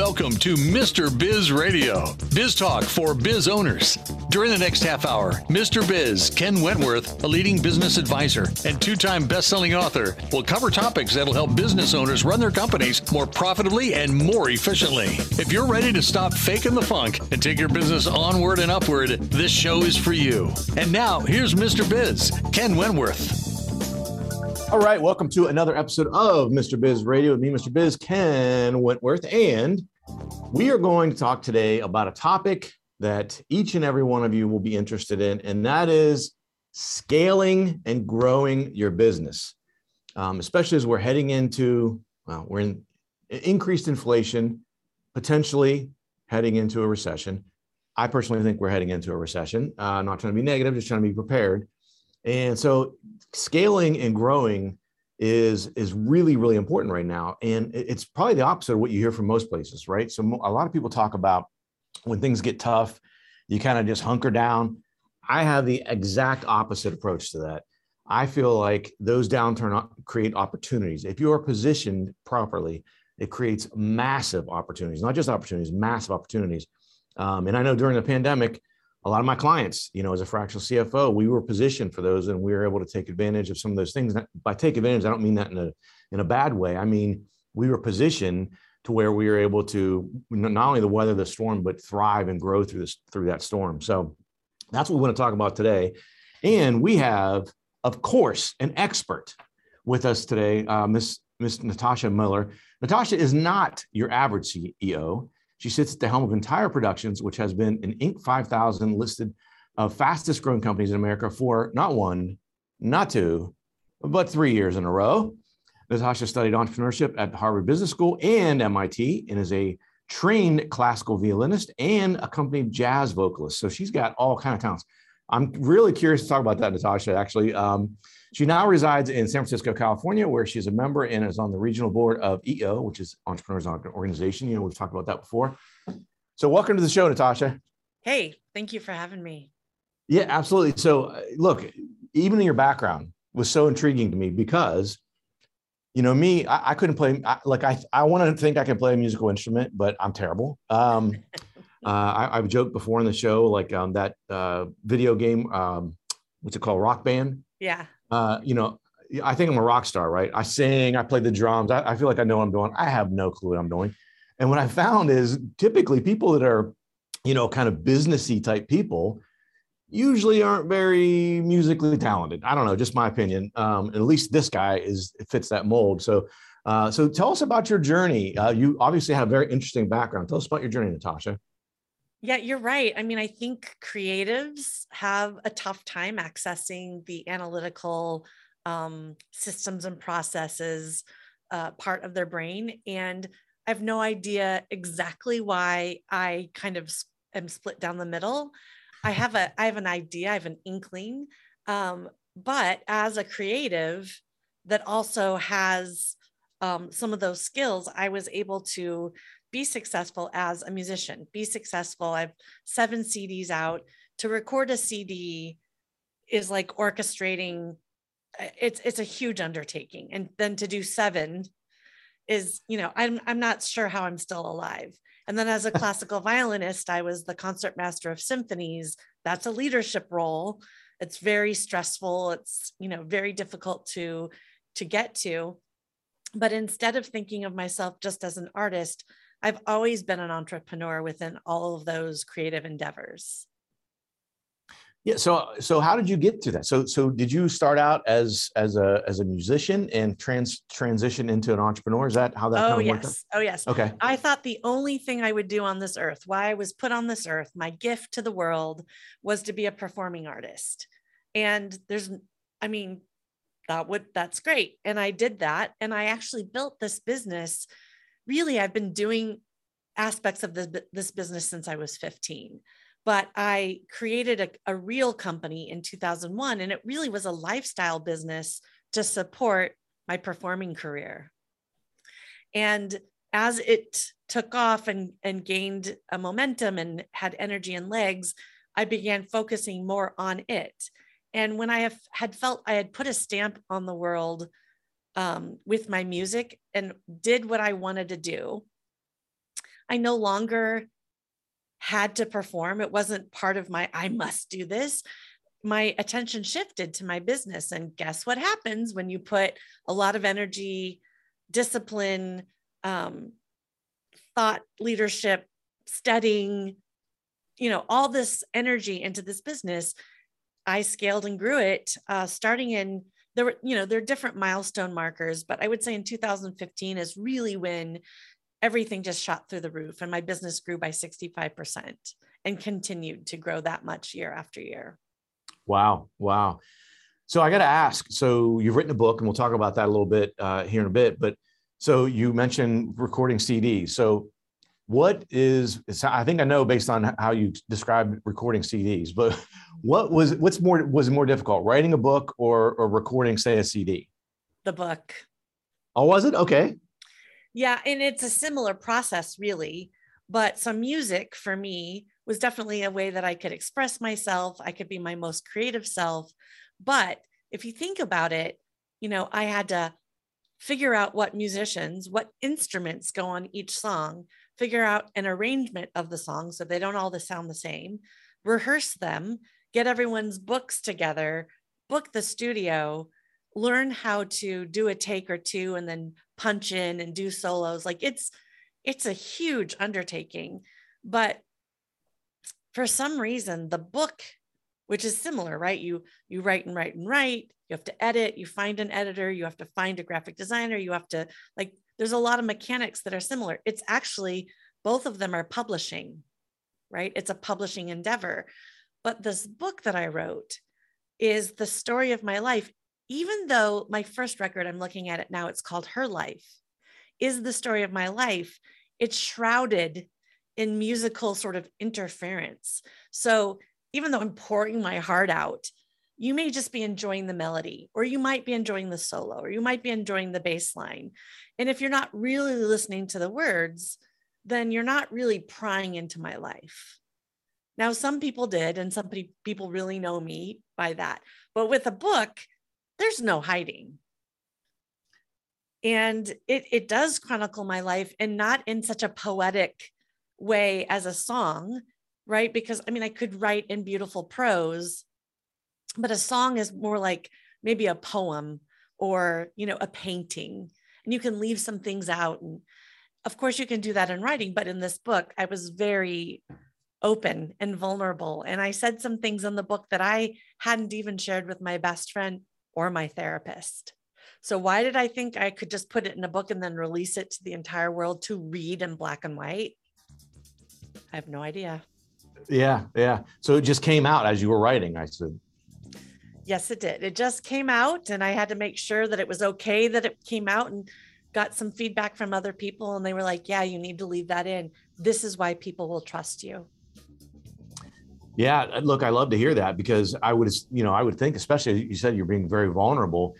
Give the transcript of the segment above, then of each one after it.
Welcome to Mr. Biz Radio, biz talk for biz owners. During the next half hour, Mr. Biz, Ken Wentworth, a leading business advisor and two time best selling author, will cover topics that'll help business owners run their companies more profitably and more efficiently. If you're ready to stop faking the funk and take your business onward and upward, this show is for you. And now, here's Mr. Biz, Ken Wentworth. All right, welcome to another episode of Mr. Biz Radio with me, Mr. Biz, Ken Wentworth. And we are going to talk today about a topic that each and every one of you will be interested in, and that is scaling and growing your business, um, especially as we're heading into, well, we're in increased inflation, potentially heading into a recession. I personally think we're heading into a recession. Uh, not trying to be negative, just trying to be prepared. And so scaling and growing is is really really important right now. And it's probably the opposite of what you hear from most places right? So a lot of people talk about when things get tough you kind of just hunker down. I have the exact opposite approach to that. I feel like those downturn create opportunities. If you are positioned properly it creates massive opportunities not just opportunities massive opportunities. Um, and i know during the pandemic a lot of my clients, you know, as a fractional CFO, we were positioned for those and we were able to take advantage of some of those things. By take advantage, I don't mean that in a in a bad way. I mean we were positioned to where we were able to not only the weather the storm, but thrive and grow through this through that storm. So that's what we want to talk about today. And we have, of course, an expert with us today, uh, Miss Miss Natasha Miller. Natasha is not your average CEO. She sits at the helm of Entire Productions, which has been an Inc. 5000 listed of fastest growing companies in America for not one, not two, but three years in a row. Natasha studied entrepreneurship at Harvard Business School and MIT and is a trained classical violinist and accompanied jazz vocalist. So she's got all kind of talents. I'm really curious to talk about that, Natasha. Actually, um, she now resides in San Francisco, California, where she's a member and is on the regional board of EO, which is Entrepreneurs Organization. You know, we've talked about that before. So, welcome to the show, Natasha. Hey, thank you for having me. Yeah, absolutely. So, uh, look, even in your background was so intriguing to me because, you know, me, I, I couldn't play. I, like, I, I want to think I can play a musical instrument, but I'm terrible. Um, I, have joked before in the show, like um, that uh, video game, um, what's it called, Rock Band. Yeah uh, you know, I think I'm a rock star, right? I sing, I play the drums. I, I, feel like I know what I'm doing. I have no clue what I'm doing. And what I found is typically people that are, you know, kind of businessy type people usually aren't very musically talented. I don't know, just my opinion. Um, at least this guy is fits that mold. So, uh, so tell us about your journey. Uh, you obviously have a very interesting background. Tell us about your journey, Natasha. Yeah, you're right. I mean, I think creatives have a tough time accessing the analytical um, systems and processes uh, part of their brain. And I have no idea exactly why I kind of am split down the middle. I have a I have an idea, I have an inkling. Um, but as a creative that also has um, some of those skills, I was able to be successful as a musician, be successful. I have seven CDs out. To record a CD is like orchestrating. Uh, it's it's a huge undertaking, and then to do seven is you know I'm I'm not sure how I'm still alive. And then as a classical violinist, I was the concert master of symphonies. That's a leadership role. It's very stressful. It's you know very difficult to to get to. But instead of thinking of myself just as an artist, I've always been an entrepreneur within all of those creative endeavors. Yeah. So, so how did you get to that? So, so did you start out as as a as a musician and trans transition into an entrepreneur? Is that how that? Oh kind of yes. Oh yes. Okay. I thought the only thing I would do on this earth, why I was put on this earth, my gift to the world, was to be a performing artist. And there's, I mean, that would that's great, and I did that, and I actually built this business really I've been doing aspects of this, this business since I was 15. But I created a, a real company in 2001, and it really was a lifestyle business to support my performing career. And as it took off and, and gained a momentum and had energy and legs, I began focusing more on it. And when I have, had felt I had put a stamp on the world um, with my music and did what I wanted to do. I no longer had to perform. It wasn't part of my, I must do this. My attention shifted to my business. And guess what happens when you put a lot of energy, discipline, um, thought leadership, studying, you know, all this energy into this business? I scaled and grew it uh, starting in there were, you know, there are different milestone markers, but I would say in 2015 is really when everything just shot through the roof and my business grew by 65% and continued to grow that much year after year. Wow. Wow. So I got to ask. So you've written a book, and we'll talk about that a little bit uh, here in a bit. But so you mentioned recording CDs. So what is? I think I know based on how you described recording CDs. But what was? What's more? Was more difficult, writing a book or or recording, say, a CD? The book. Oh, was it okay? Yeah, and it's a similar process, really. But some music for me was definitely a way that I could express myself. I could be my most creative self. But if you think about it, you know, I had to figure out what musicians, what instruments go on each song, figure out an arrangement of the song so they don't all sound the same, rehearse them, get everyone's books together, book the studio, learn how to do a take or two and then punch in and do solos. Like it's it's a huge undertaking. But for some reason the book which is similar right? You you write and write and write you have to edit you find an editor you have to find a graphic designer you have to like there's a lot of mechanics that are similar it's actually both of them are publishing right it's a publishing endeavor but this book that i wrote is the story of my life even though my first record, I'm looking at it now, it's called Her Life, is the story of my life. It's shrouded in musical sort of interference. So even though I'm pouring my heart out, you may just be enjoying the melody, or you might be enjoying the solo, or you might be enjoying the bass line. And if you're not really listening to the words, then you're not really prying into my life. Now, some people did, and some people really know me by that. But with a book, there's no hiding. And it, it does chronicle my life and not in such a poetic way as a song, right? Because I mean, I could write in beautiful prose, but a song is more like maybe a poem or, you know, a painting. And you can leave some things out. And of course, you can do that in writing. But in this book, I was very open and vulnerable. And I said some things in the book that I hadn't even shared with my best friend or my therapist. So, why did I think I could just put it in a book and then release it to the entire world to read in black and white? I have no idea. Yeah, yeah. So it just came out as you were writing, I said. Yes, it did. It just came out, and I had to make sure that it was okay that it came out and got some feedback from other people. And they were like, yeah, you need to leave that in. This is why people will trust you. Yeah, look, I love to hear that because I would, you know, I would think, especially you said you're being very vulnerable.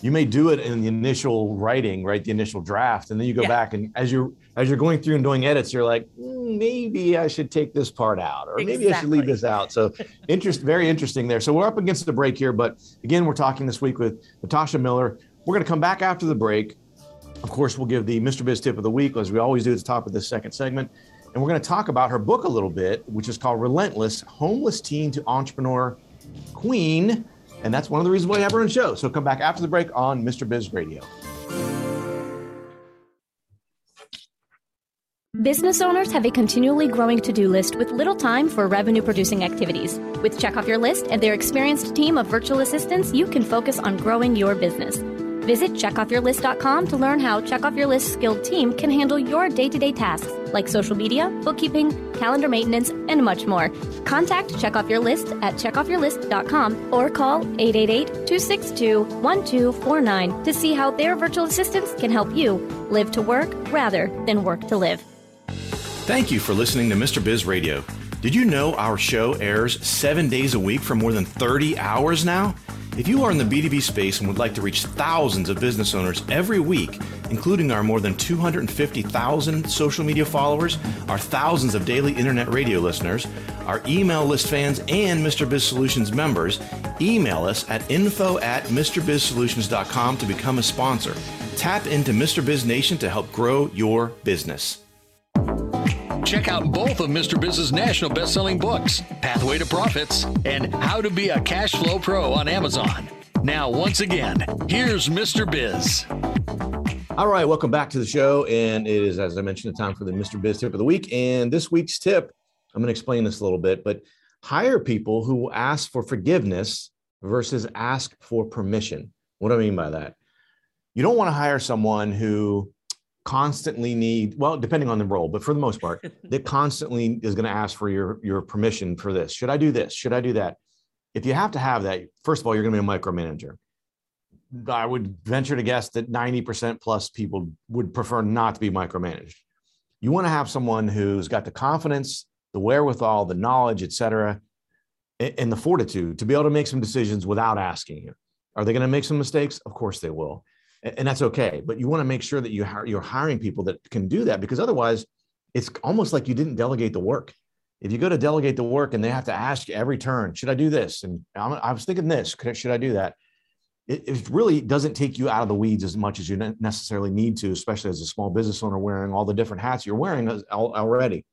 You may do it in the initial writing, right, the initial draft, and then you go yeah. back and as you're as you're going through and doing edits, you're like, mm, maybe I should take this part out, or exactly. maybe I should leave this out. So, interest, very interesting there. So we're up against the break here, but again, we're talking this week with Natasha Miller. We're going to come back after the break. Of course, we'll give the Mr. Biz tip of the week, as we always do at the top of this second segment. And we're going to talk about her book a little bit, which is called Relentless Homeless Teen to Entrepreneur Queen. And that's one of the reasons why we have on the show. So come back after the break on Mr. Biz Radio. Business owners have a continually growing to do list with little time for revenue producing activities. With Check Off Your List and their experienced team of virtual assistants, you can focus on growing your business. Visit checkoffyourlist.com to learn how Check Off Your List skilled team can handle your day to day tasks like social media, bookkeeping, calendar maintenance, and much more. Contact Check Off Your List at checkoffyourlist.com or call 888 262 1249 to see how their virtual assistants can help you live to work rather than work to live. Thank you for listening to Mr. Biz Radio. Did you know our show airs seven days a week for more than 30 hours now? If you are in the B2B space and would like to reach thousands of business owners every week, including our more than 250,000 social media followers, our thousands of daily internet radio listeners, our email list fans, and Mr. Biz Solutions members, email us at info at MrBizSolutions.com to become a sponsor. Tap into Mr. Biz Nation to help grow your business. Check out both of Mr. Biz's national best-selling books, Pathway to Profits and How to Be a Cash Flow Pro on Amazon. Now, once again, here's Mr. Biz. All right, welcome back to the show. And it is, as I mentioned, the time for the Mr. Biz tip of the week. And this week's tip, I'm going to explain this a little bit, but hire people who ask for forgiveness versus ask for permission. What do I mean by that? You don't want to hire someone who constantly need well depending on the role but for the most part that constantly is going to ask for your your permission for this should i do this should i do that if you have to have that first of all you're going to be a micromanager I would venture to guess that 90% plus people would prefer not to be micromanaged. You want to have someone who's got the confidence, the wherewithal, the knowledge, et cetera, and the fortitude to be able to make some decisions without asking you. Are they going to make some mistakes? Of course they will. And that's okay. But you want to make sure that you you're hiring people that can do that because otherwise it's almost like you didn't delegate the work. If you go to delegate the work and they have to ask you every turn, should I do this? And I was thinking this, should I do that? it, it, really doesn't take you out of the weeds as much as you necessarily need to, especially as a small business owner wearing all the different hats you're wearing already.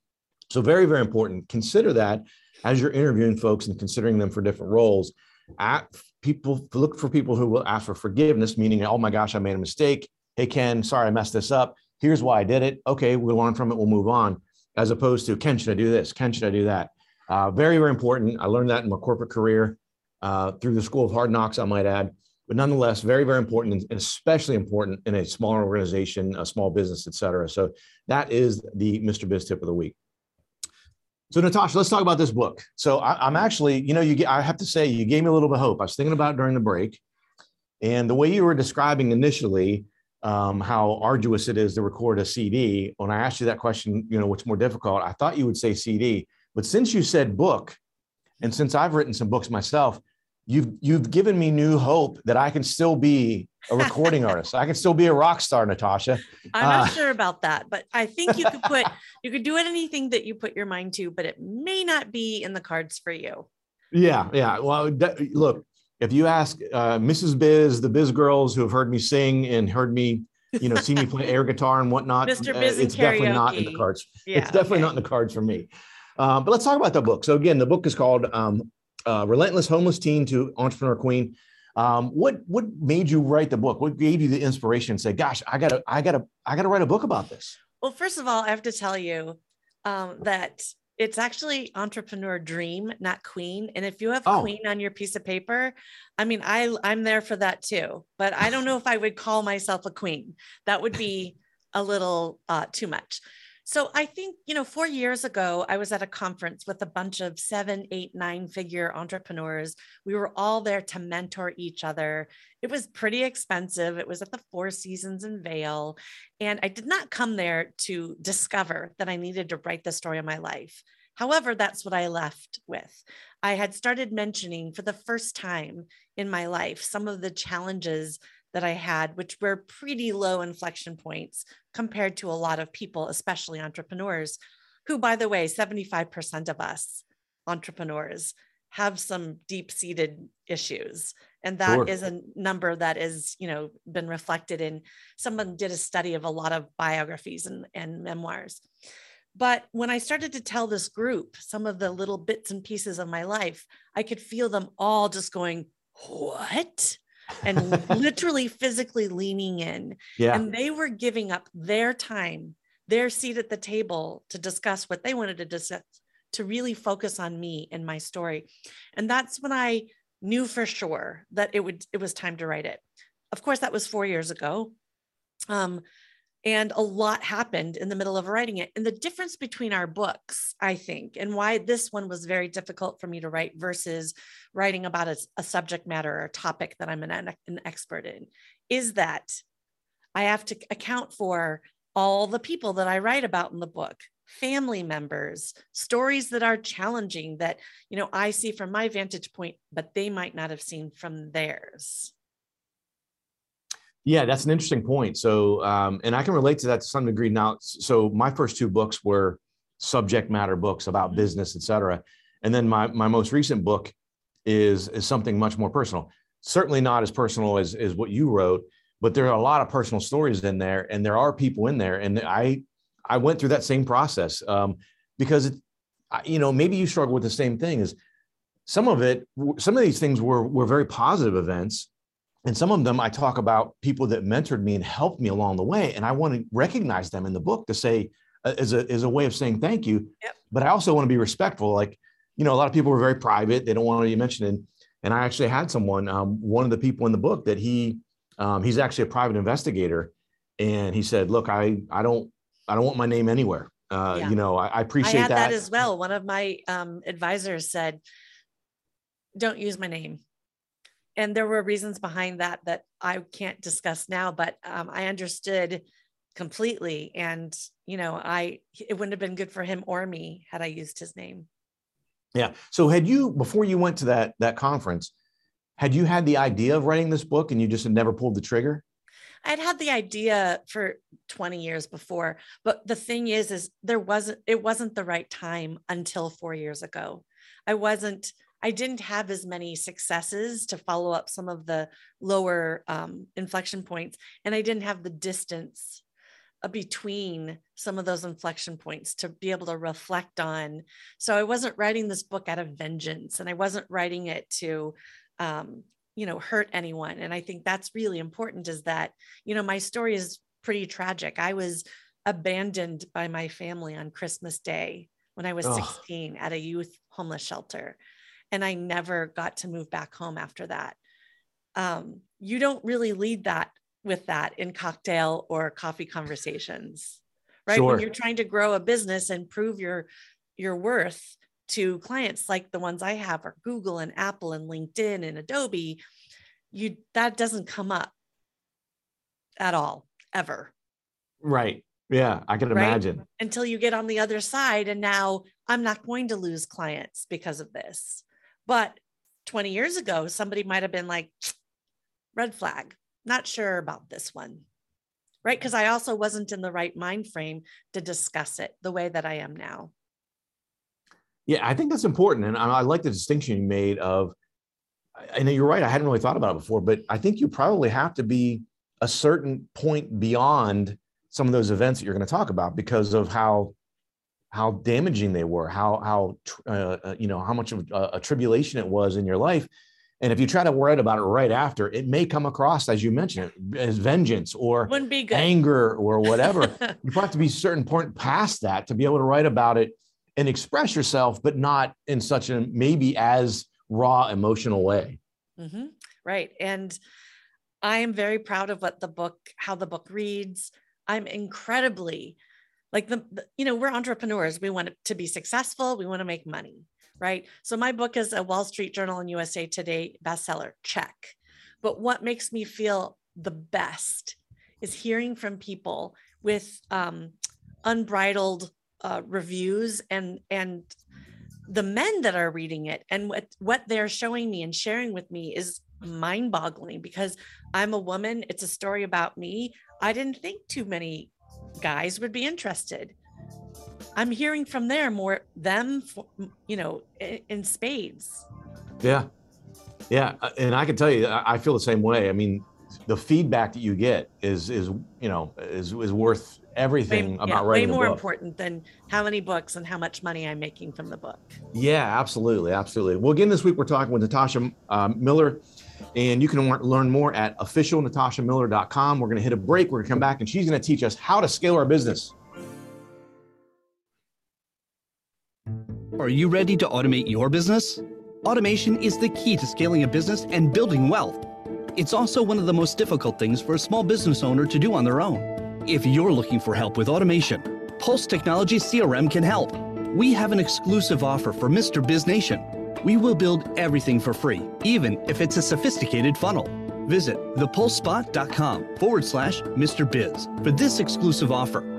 So, very, very important. Consider that as you're interviewing folks and considering them for different roles. At people look for people who will ask for forgiveness, meaning, oh my gosh, I made a mistake. Hey, Ken, sorry, I messed this up. Here's why I did it. Okay, we'll learn from it. We'll move on. As opposed to, Ken, should I do this? Ken, should I do that? Uh, very, very important. I learned that in my corporate career uh, through the School of Hard Knocks, I might add but nonetheless, very, very important and especially important in a smaller organization, a small business, et cetera. So that is the Mr. Biz tip of the week. So Natasha, let's talk about this book. So I, am actually, you know, you I have to say you gave me a little bit of hope. I was thinking about it during the break, and the way you were describing initially um, how arduous it is to record a CD. When I asked you that question, you know, what's more difficult? I thought you would say CD, but since you said book, and since I've written some books myself, you've you've given me new hope that I can still be a recording artist. I can still be a rock star, Natasha. I'm not uh, sure about that, but I think you could put you could do anything that you put your mind to, but it may not be in the cards for you. Yeah, yeah. Well, that, look, if you ask uh, Mrs. Biz, the Biz girls who have heard me sing and heard me, you know, see me play air guitar and whatnot, Mr. Uh, Biz uh, it's definitely not in the cards. Yeah, it's definitely okay. not in the cards for me. Uh, but let's talk about the book. So again, the book is called um, uh, relentless homeless teen to entrepreneur queen. Um, what what made you write the book? What gave you the inspiration say, "Gosh, I gotta, I gotta, I gotta write a book about this"? Well, first of all, I have to tell you um, that it's actually entrepreneur dream, not queen. And if you have oh. queen on your piece of paper, I mean, I I'm there for that too. But I don't know if I would call myself a queen. That would be a little uh, too much. So I think, you know, four years ago, I was at a conference with a bunch of seven, eight, nine figure entrepreneurs. We were all there to mentor each other. It was pretty expensive. It was at the Four Seasons in Vail. And I did not come there to discover that I needed to write the story of my life. However, that's what I left with. I had started mentioning for the first time in my life some of the challenges that I had, which were pretty low inflection points compared to a lot of people, especially entrepreneurs, who, by the way, 75% of us entrepreneurs have some deep seated issues. And that sure. is a number that is, you know, been reflected in someone did a study of a lot of biographies and, and memoirs. But when I started to tell this group some of the little bits and pieces of my life, I could feel them all just going, What? And literally physically leaning in. Yeah. And they were giving up their time, their seat at the table to discuss what they wanted to discuss, to really focus on me and my story. And that's when I knew for sure that it would it was time to write it. Of course, that was four years ago. Um, and a lot happened in the middle of writing it. And the difference between our books i think and why this one was very difficult for me to write versus writing about a, a subject matter or a topic that i'm an, an expert in is that i have to account for all the people that i write about in the book family members stories that are challenging that you know i see from my vantage point but they might not have seen from theirs yeah, that's an interesting point. So, um, and I can relate to that to some degree now. So, my first two books were subject matter books about mm-hmm. business, et cetera. And then my, my most recent book is, is something much more personal. Certainly not as personal as, as what you wrote, but there are a lot of personal stories in there. And there are people in there. And I, I went through that same process um, because, it, you know, maybe you struggle with the same thing. Is some of it, some of these things were were very positive events, and some of them I talk about people that mentored me and helped me along the way, and I want to recognize them in the book to say uh, as a as a way of saying thank you. Yep. But I also want to be respectful. Like, you know, a lot of people were very private; they don't want to be mentioned. And I actually had someone, um, one of the people in the book, that he um, he's actually a private investigator, and he said, "Look, I I don't I don't want my name anywhere. Uh, Yeah. You know, I, I appreciate I had that. that. as well. One of my um, advisors said, "Don't use my name," and there were reasons behind that that I can't discuss now. But um, I understood completely, and you know, I it wouldn't have been good for him or me had I used his name. Yeah. So had you before you went to that that conference, had you had the idea of writing this book and you just had never pulled the trigger? I'd had the idea for 20 years before, but the thing is, is there wasn't, it wasn't the right time until four years ago. I wasn't, I didn't have as many successes to follow up some of the lower um, inflection points, and I didn't have the distance uh, between some of those inflection points to be able to reflect on. So I wasn't writing this book out of vengeance, and I wasn't writing it to, um, you know, hurt anyone. And I think that's really important. Is that you know my story is pretty tragic. I was abandoned by my family on Christmas Day when I was Ugh. 16 at a youth homeless shelter, and I never got to move back home after that. Um, you don't really lead that with that in cocktail or coffee conversations, right? Sure. When you're trying to grow a business and prove your your worth to clients like the ones I have are Google and Apple and LinkedIn and Adobe, you that doesn't come up at all ever Right. Yeah, I can Right? imagine. until you get on the other side and now I'm not going to lose clients because of this. But 20 years ago somebody might have been like red flag, not sure about this one. Right? Because I also wasn't in the right mind frame to discuss it the way that I am now. Yeah, I think that's important, and I, I like the distinction you made of. I know you're right. I hadn't really thought about it before, but I think you probably have to be a certain point beyond some of those events that you're going to talk about because of how how damaging they were, how how uh, uh, you know how much of a, a tribulation it was in your life. And if you try to write about it right after, it may come across, as you mentioned, as vengeance or Wouldn't be anger or whatever. you have to be a certain point past that to be able to write about it and express yourself, but not in such a maybe as raw emotional way. hmm Right. And I am very proud of what the book, how the book reads. I'm incredibly like the, the- you know, we're entrepreneurs. We want to be successful. We want to make money. Right. So my book is a Wall Street Journal and USA Today bestseller. Check. But what makes me feel the best is hearing from people with um, unbridled uh, reviews and and the men that are reading it and what what they're showing me and sharing with me is mind boggling because I'm a woman it's a story about me I didn't think too many guys would be interested I'm hearing from there more them for, you know in, in spades Yeah. Yeah. uh, And I can tell you, I I feel the same way. I mean, the feedback that you get is, is, you know, is, is worth way, everything yeah, about way writing more book. important than how many books and how much money I'm making from the book Yeah, absolutely. Absolutely. Well, again, this week we're talking with Natasha um, Miller, and you can learn more at officialnatashamiller.com. We're going to hit a break. We're going to come back, and she's going to teach us how to scale our business. Are you ready to automate your business? Automation is the key to scaling a business and building wealth. It's also one of the most difficult things for a small business owner to do on their own. If you're looking for help with automation, Pulse Technology CRM can help. We have an exclusive offer for Mr. Biz Nation. We will build everything for free, even if it's a sophisticated funnel. Visit thepulsespot.com forward slash Mr. Biz for this exclusive offer.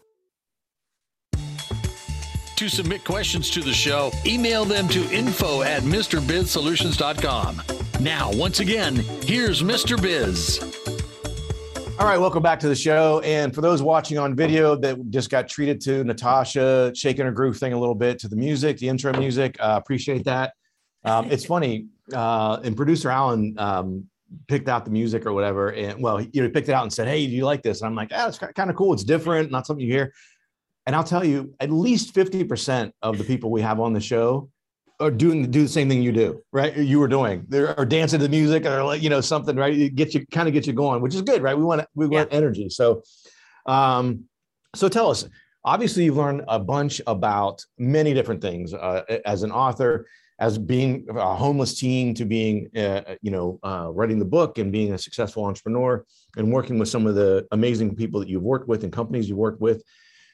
To submit questions to the show, email them to info at MrBizSolutions.com. Now, once again, here's Mr. Biz. All right, welcome back to the show. And for those watching on video that just got treated to Natasha shaking her groove thing a little bit to the music, the intro music, uh, appreciate that. Um, it's funny, uh, and producer Alan um, picked out the music or whatever, and well, you know, he picked it out and said, "Hey, do you like this?" And I'm like, "Ah, it's kind of cool. It's different, not something you hear." And I'll tell you, at least 50% of the people we have on the show are doing do the same thing you do, right? You were doing, they're or dancing to the music or like, you know, something, right? It gets you kind of get you going, which is good, right? We want we want yeah. energy. So um, so tell us, obviously you've learned a bunch about many different things uh, as an author as being a homeless teen to being uh, you know uh, writing the book and being a successful entrepreneur and working with some of the amazing people that you've worked with and companies you've worked with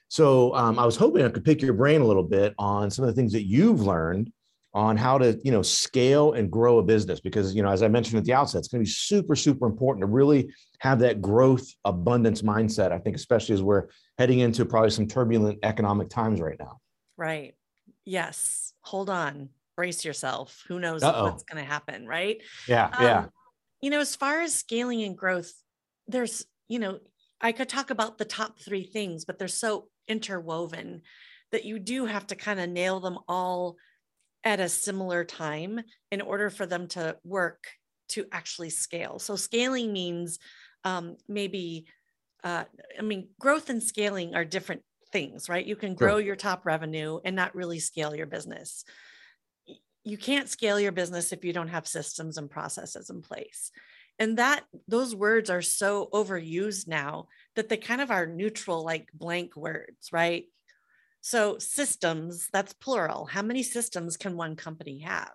so um, I was hoping I could pick your brain a little bit on some of the things that you've learned on how to you know scale and grow a business because you know as I mentioned at the outset, it's going to be super super important to really have that growth abundance mindset. I think especially as we're heading into probably some turbulent economic times right now. Right. Yes. Hold on. Brace yourself. Who knows Uh-oh. what's going to happen? Right. Yeah. Um, yeah. You know, as far as scaling and growth, there's you know I could talk about the top three things, but they're so interwoven that you do have to kind of nail them all at a similar time in order for them to work to actually scale. So scaling means um, maybe, uh, I mean, growth and scaling are different things, right? You can grow sure. your top revenue and not really scale your business. You can't scale your business if you don't have systems and processes in place. And that those words are so overused now that they kind of are neutral, like blank words, right? So, systems, that's plural. How many systems can one company have?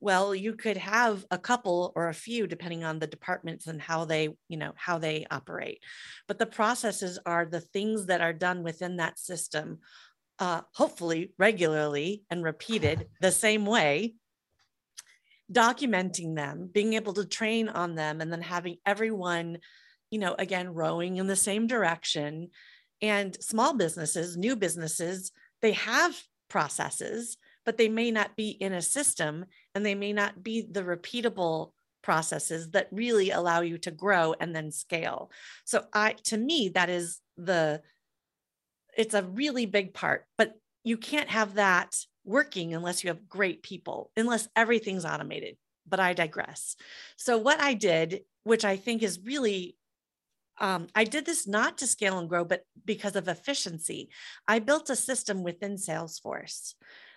Well, you could have a couple or a few depending on the departments and how they, you know, how they operate. But the processes are the things that are done within that system, uh, hopefully regularly and repeated the same way documenting them, being able to train on them, and then having everyone you know, again, rowing in the same direction. And small businesses, new businesses, they have processes, but they may not be in a system and they may not be the repeatable processes that really allow you to grow and then scale. So I to me that is the it's a really big part, but you can't have that working unless you have great people, unless everything's automated. But I digress. So what I did, which I think is really um, I did this not to scale and grow, but because of efficiency. I built a system within Salesforce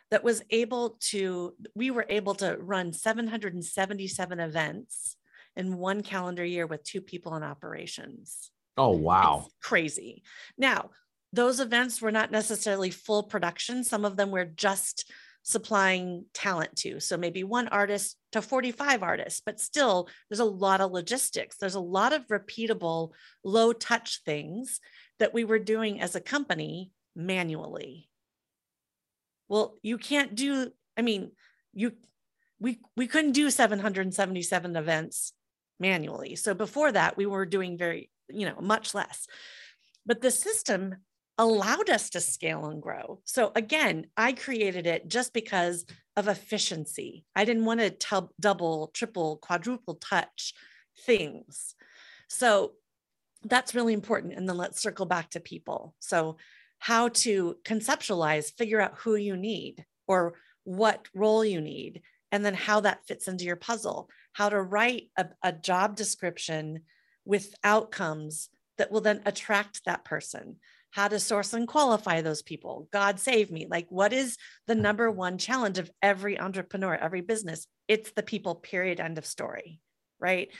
that was able to, we were able to run 777 events in one calendar year with two people in operations. Oh, wow. It's crazy. Now, those events were not necessarily full production. Some of them were just supplying talent to. So maybe one artist to 45 artists, but still there's a lot of logistics. There's a lot of repeatable, low touch things that we were doing as a company manually. Well, you can't do, I mean, you we we couldn't do 777 events manually. So before that, we were doing very, you know, much less. But the system allowed us to scale and grow. So again, I created it just because of efficiency. I didn't want to tub, double, triple, quadruple touch things. So that's really important. And then let's circle back to people. So, how to conceptualize, figure out who you need or what role you need, and then how that fits into your puzzle, how to write a, a job description with outcomes that will then attract that person how to source and qualify those people. God save me. Like, what is the mm. number one challenge of every entrepreneur, every business? It's the people, period, end of story. Right.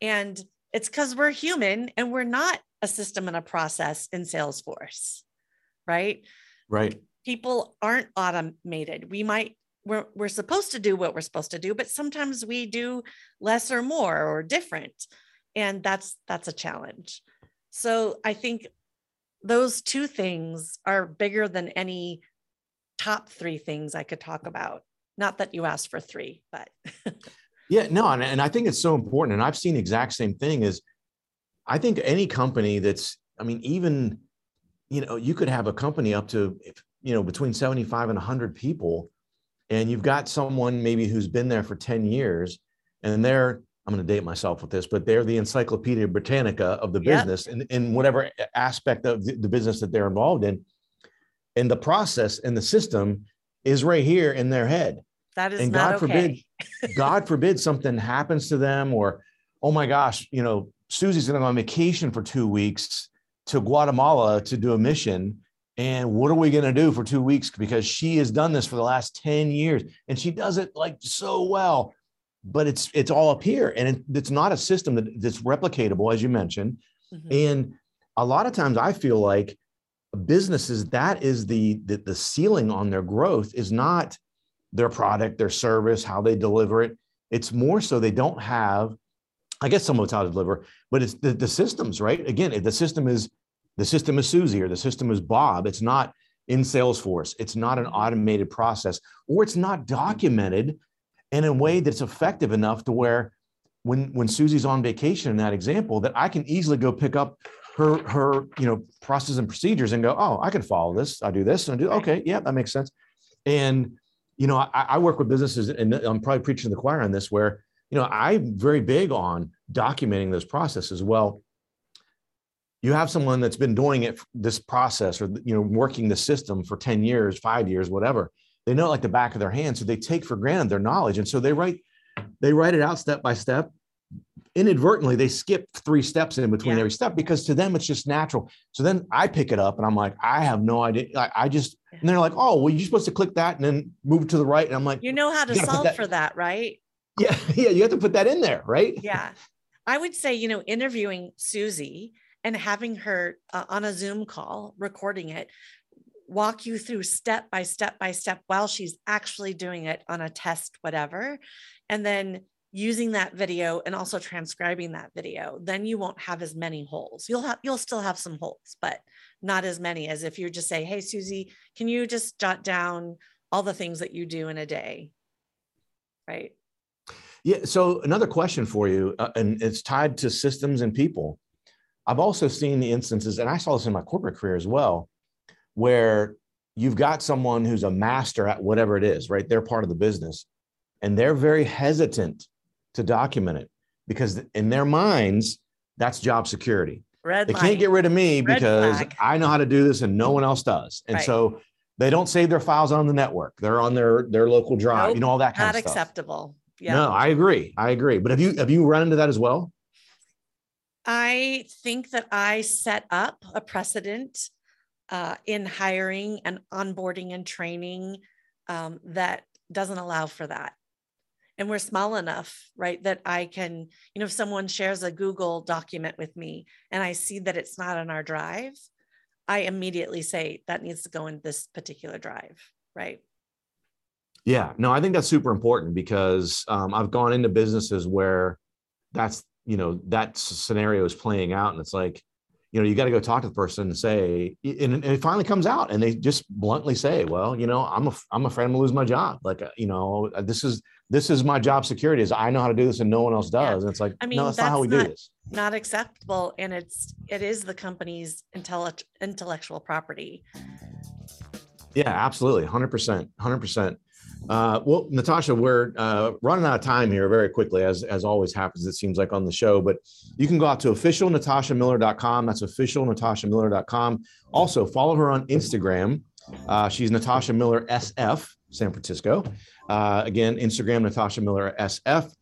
And it's because we're human and we're not a system and a process in Salesforce. Right. Right. People aren't automated. We might, we're, we're supposed to do what we're supposed to do, but sometimes we do less or more or different. And that's, that's a challenge. So I think those two things are bigger than any top three things I could talk about. Not that you asked for three, but yeah, no, and, and I think it's so important. And I've seen exact same thing is I think any company that's, I mean, even, you know, you could have a company up to, you know, between 75 and 100 people, and you've got someone maybe who's been there for 10 years, and they're, I'm going to date myself with this, but they're the Encyclopedia Britannica of the Yep. business in, in whatever aspect of the, the business that they're involved in. And the process and the system is right here in their head That is and not God okay. forbid, God forbid something happens to them, or oh my gosh, you know, Susie's going to go on vacation for two weeks to Guatemala to do a mission. And what are we going to do for two weeks? Because she has done this for the last 10 years and she does it like so well. But it's it's all up here. And it, it's not a system that, that's replicatable, as you mentioned. Mhm. And a lot of times I feel like businesses, that is the, the the ceiling on their growth is not their product, their service, how they deliver it. It's more so they don't have, I guess some of it's how to deliver, but it's the, the systems, right? Again, if the system is the system is Susie or the system is Bob. It's not in Salesforce. It's not an automated process, or it's not documented in a way that's effective enough to where when when Susie's on vacation in that example, that I can easily go pick up her her you know process and procedures and go, oh, I can follow this. I do this and I do okay, yeah, that makes sense. And you know, I, I work with businesses, and I'm probably preaching to the choir on this, where you know I'm very big on documenting those processes. Well, you have someone that's been doing it this process or you know working the system for 10 years five years whatever they know it like the back of their hand so they take for granted their knowledge and so they write they write it out step by step inadvertently they skip three steps in between Yeah. every step because to them it's just natural so then i pick it up and i'm like i have no idea i, I just and they're like oh well you're supposed to click that and then move to the right and i'm like You know how to You gotta put solve that- for that, right? yeah yeah you have to put that in there right Yeah. I would say, you know, interviewing Susie and having her uh, on a Zoom call, recording it, walk you through step by step by step while she's actually doing it on a test, whatever. And then using that video and also transcribing that video, then you won't have as many holes. You'll have you'll still have some holes, but not as many as if you just say, Hey Susie, can you just jot down all the things that you do in a day? Right. Yeah. So another question for you, uh, and it's tied to systems and people. I've also seen the instances, and I saw this in my corporate career as well, where you've got someone who's a master at whatever it is, right? They're part of the business, and they're very hesitant to document it because in their minds, that's job security. Red They line. can't get rid of me Red because flag. I know how to do this and no one else does. And Right. so they don't save their files on the network. They're on their their local drive, Nope, you know, all that kind not of stuff. Not acceptable. Yeah. No, I agree. I agree. But have you have you run into that as well? I think that I set up a precedent uh, in hiring and onboarding and training um, that doesn't allow for that. And we're small enough, right, that I can, you know, if someone shares a Google document with me and I see that it's not on our drive, I immediately say that needs to go in this particular drive, right? Yeah, no, I think that's super important because um, I've gone into businesses where that's you know that scenario is playing out, and it's like, you know, you got to go talk to the person and say, and, and it finally comes out, and they just bluntly say, well, you know, I'm a I'm afraid I'm gonna lose my job. Like, uh, you know, uh, this is this is my job security is I know how to do this and no one else Yeah. does. And it's like, I mean, no, that's, not how we that's do this. Not acceptable. And it's, it is the company's intellect, intellectual property. Yeah, absolutely. 100%. 100%. Uh, well, Natasha, we're uh, running out of time here very quickly, as, as always happens, it seems like on the show. But you can go out to officialnatashamiller.com. That's officialnatashamiller.com. Also, follow her on Instagram. Uh, she's Natasha Miller SF, San Francisco. Uh, again, Instagram, Natasha Miller SF.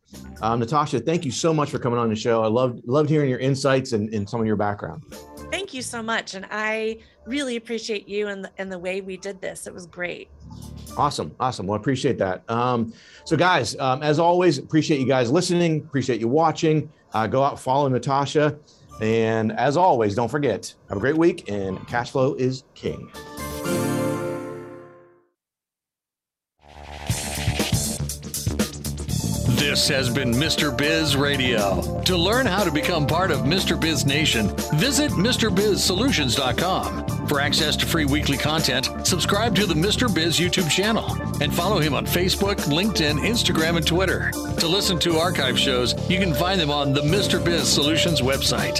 Um, Natasha, thank you so much for coming on the show. I loved loved hearing your insights and, and some of your background. Thank you so much. And I really appreciate you and the, and the way we did this. It was great. Awesome. Awesome. Well, I appreciate that. Um, so, guys, um, as always, appreciate you guys listening. Appreciate you watching. Uh, go out, follow Natasha. And as always, don't forget, have a great week and cash flow is king. This has been Mr. Biz Radio. To learn how to become part of Mr. Biz Nation, visit MrBizSolutions.com. For access to free weekly content, subscribe to the Mr. Biz YouTube channel and follow him on Facebook, LinkedIn, Instagram, and Twitter. To listen to archive shows, you can find them on the Mr. Biz Solutions website.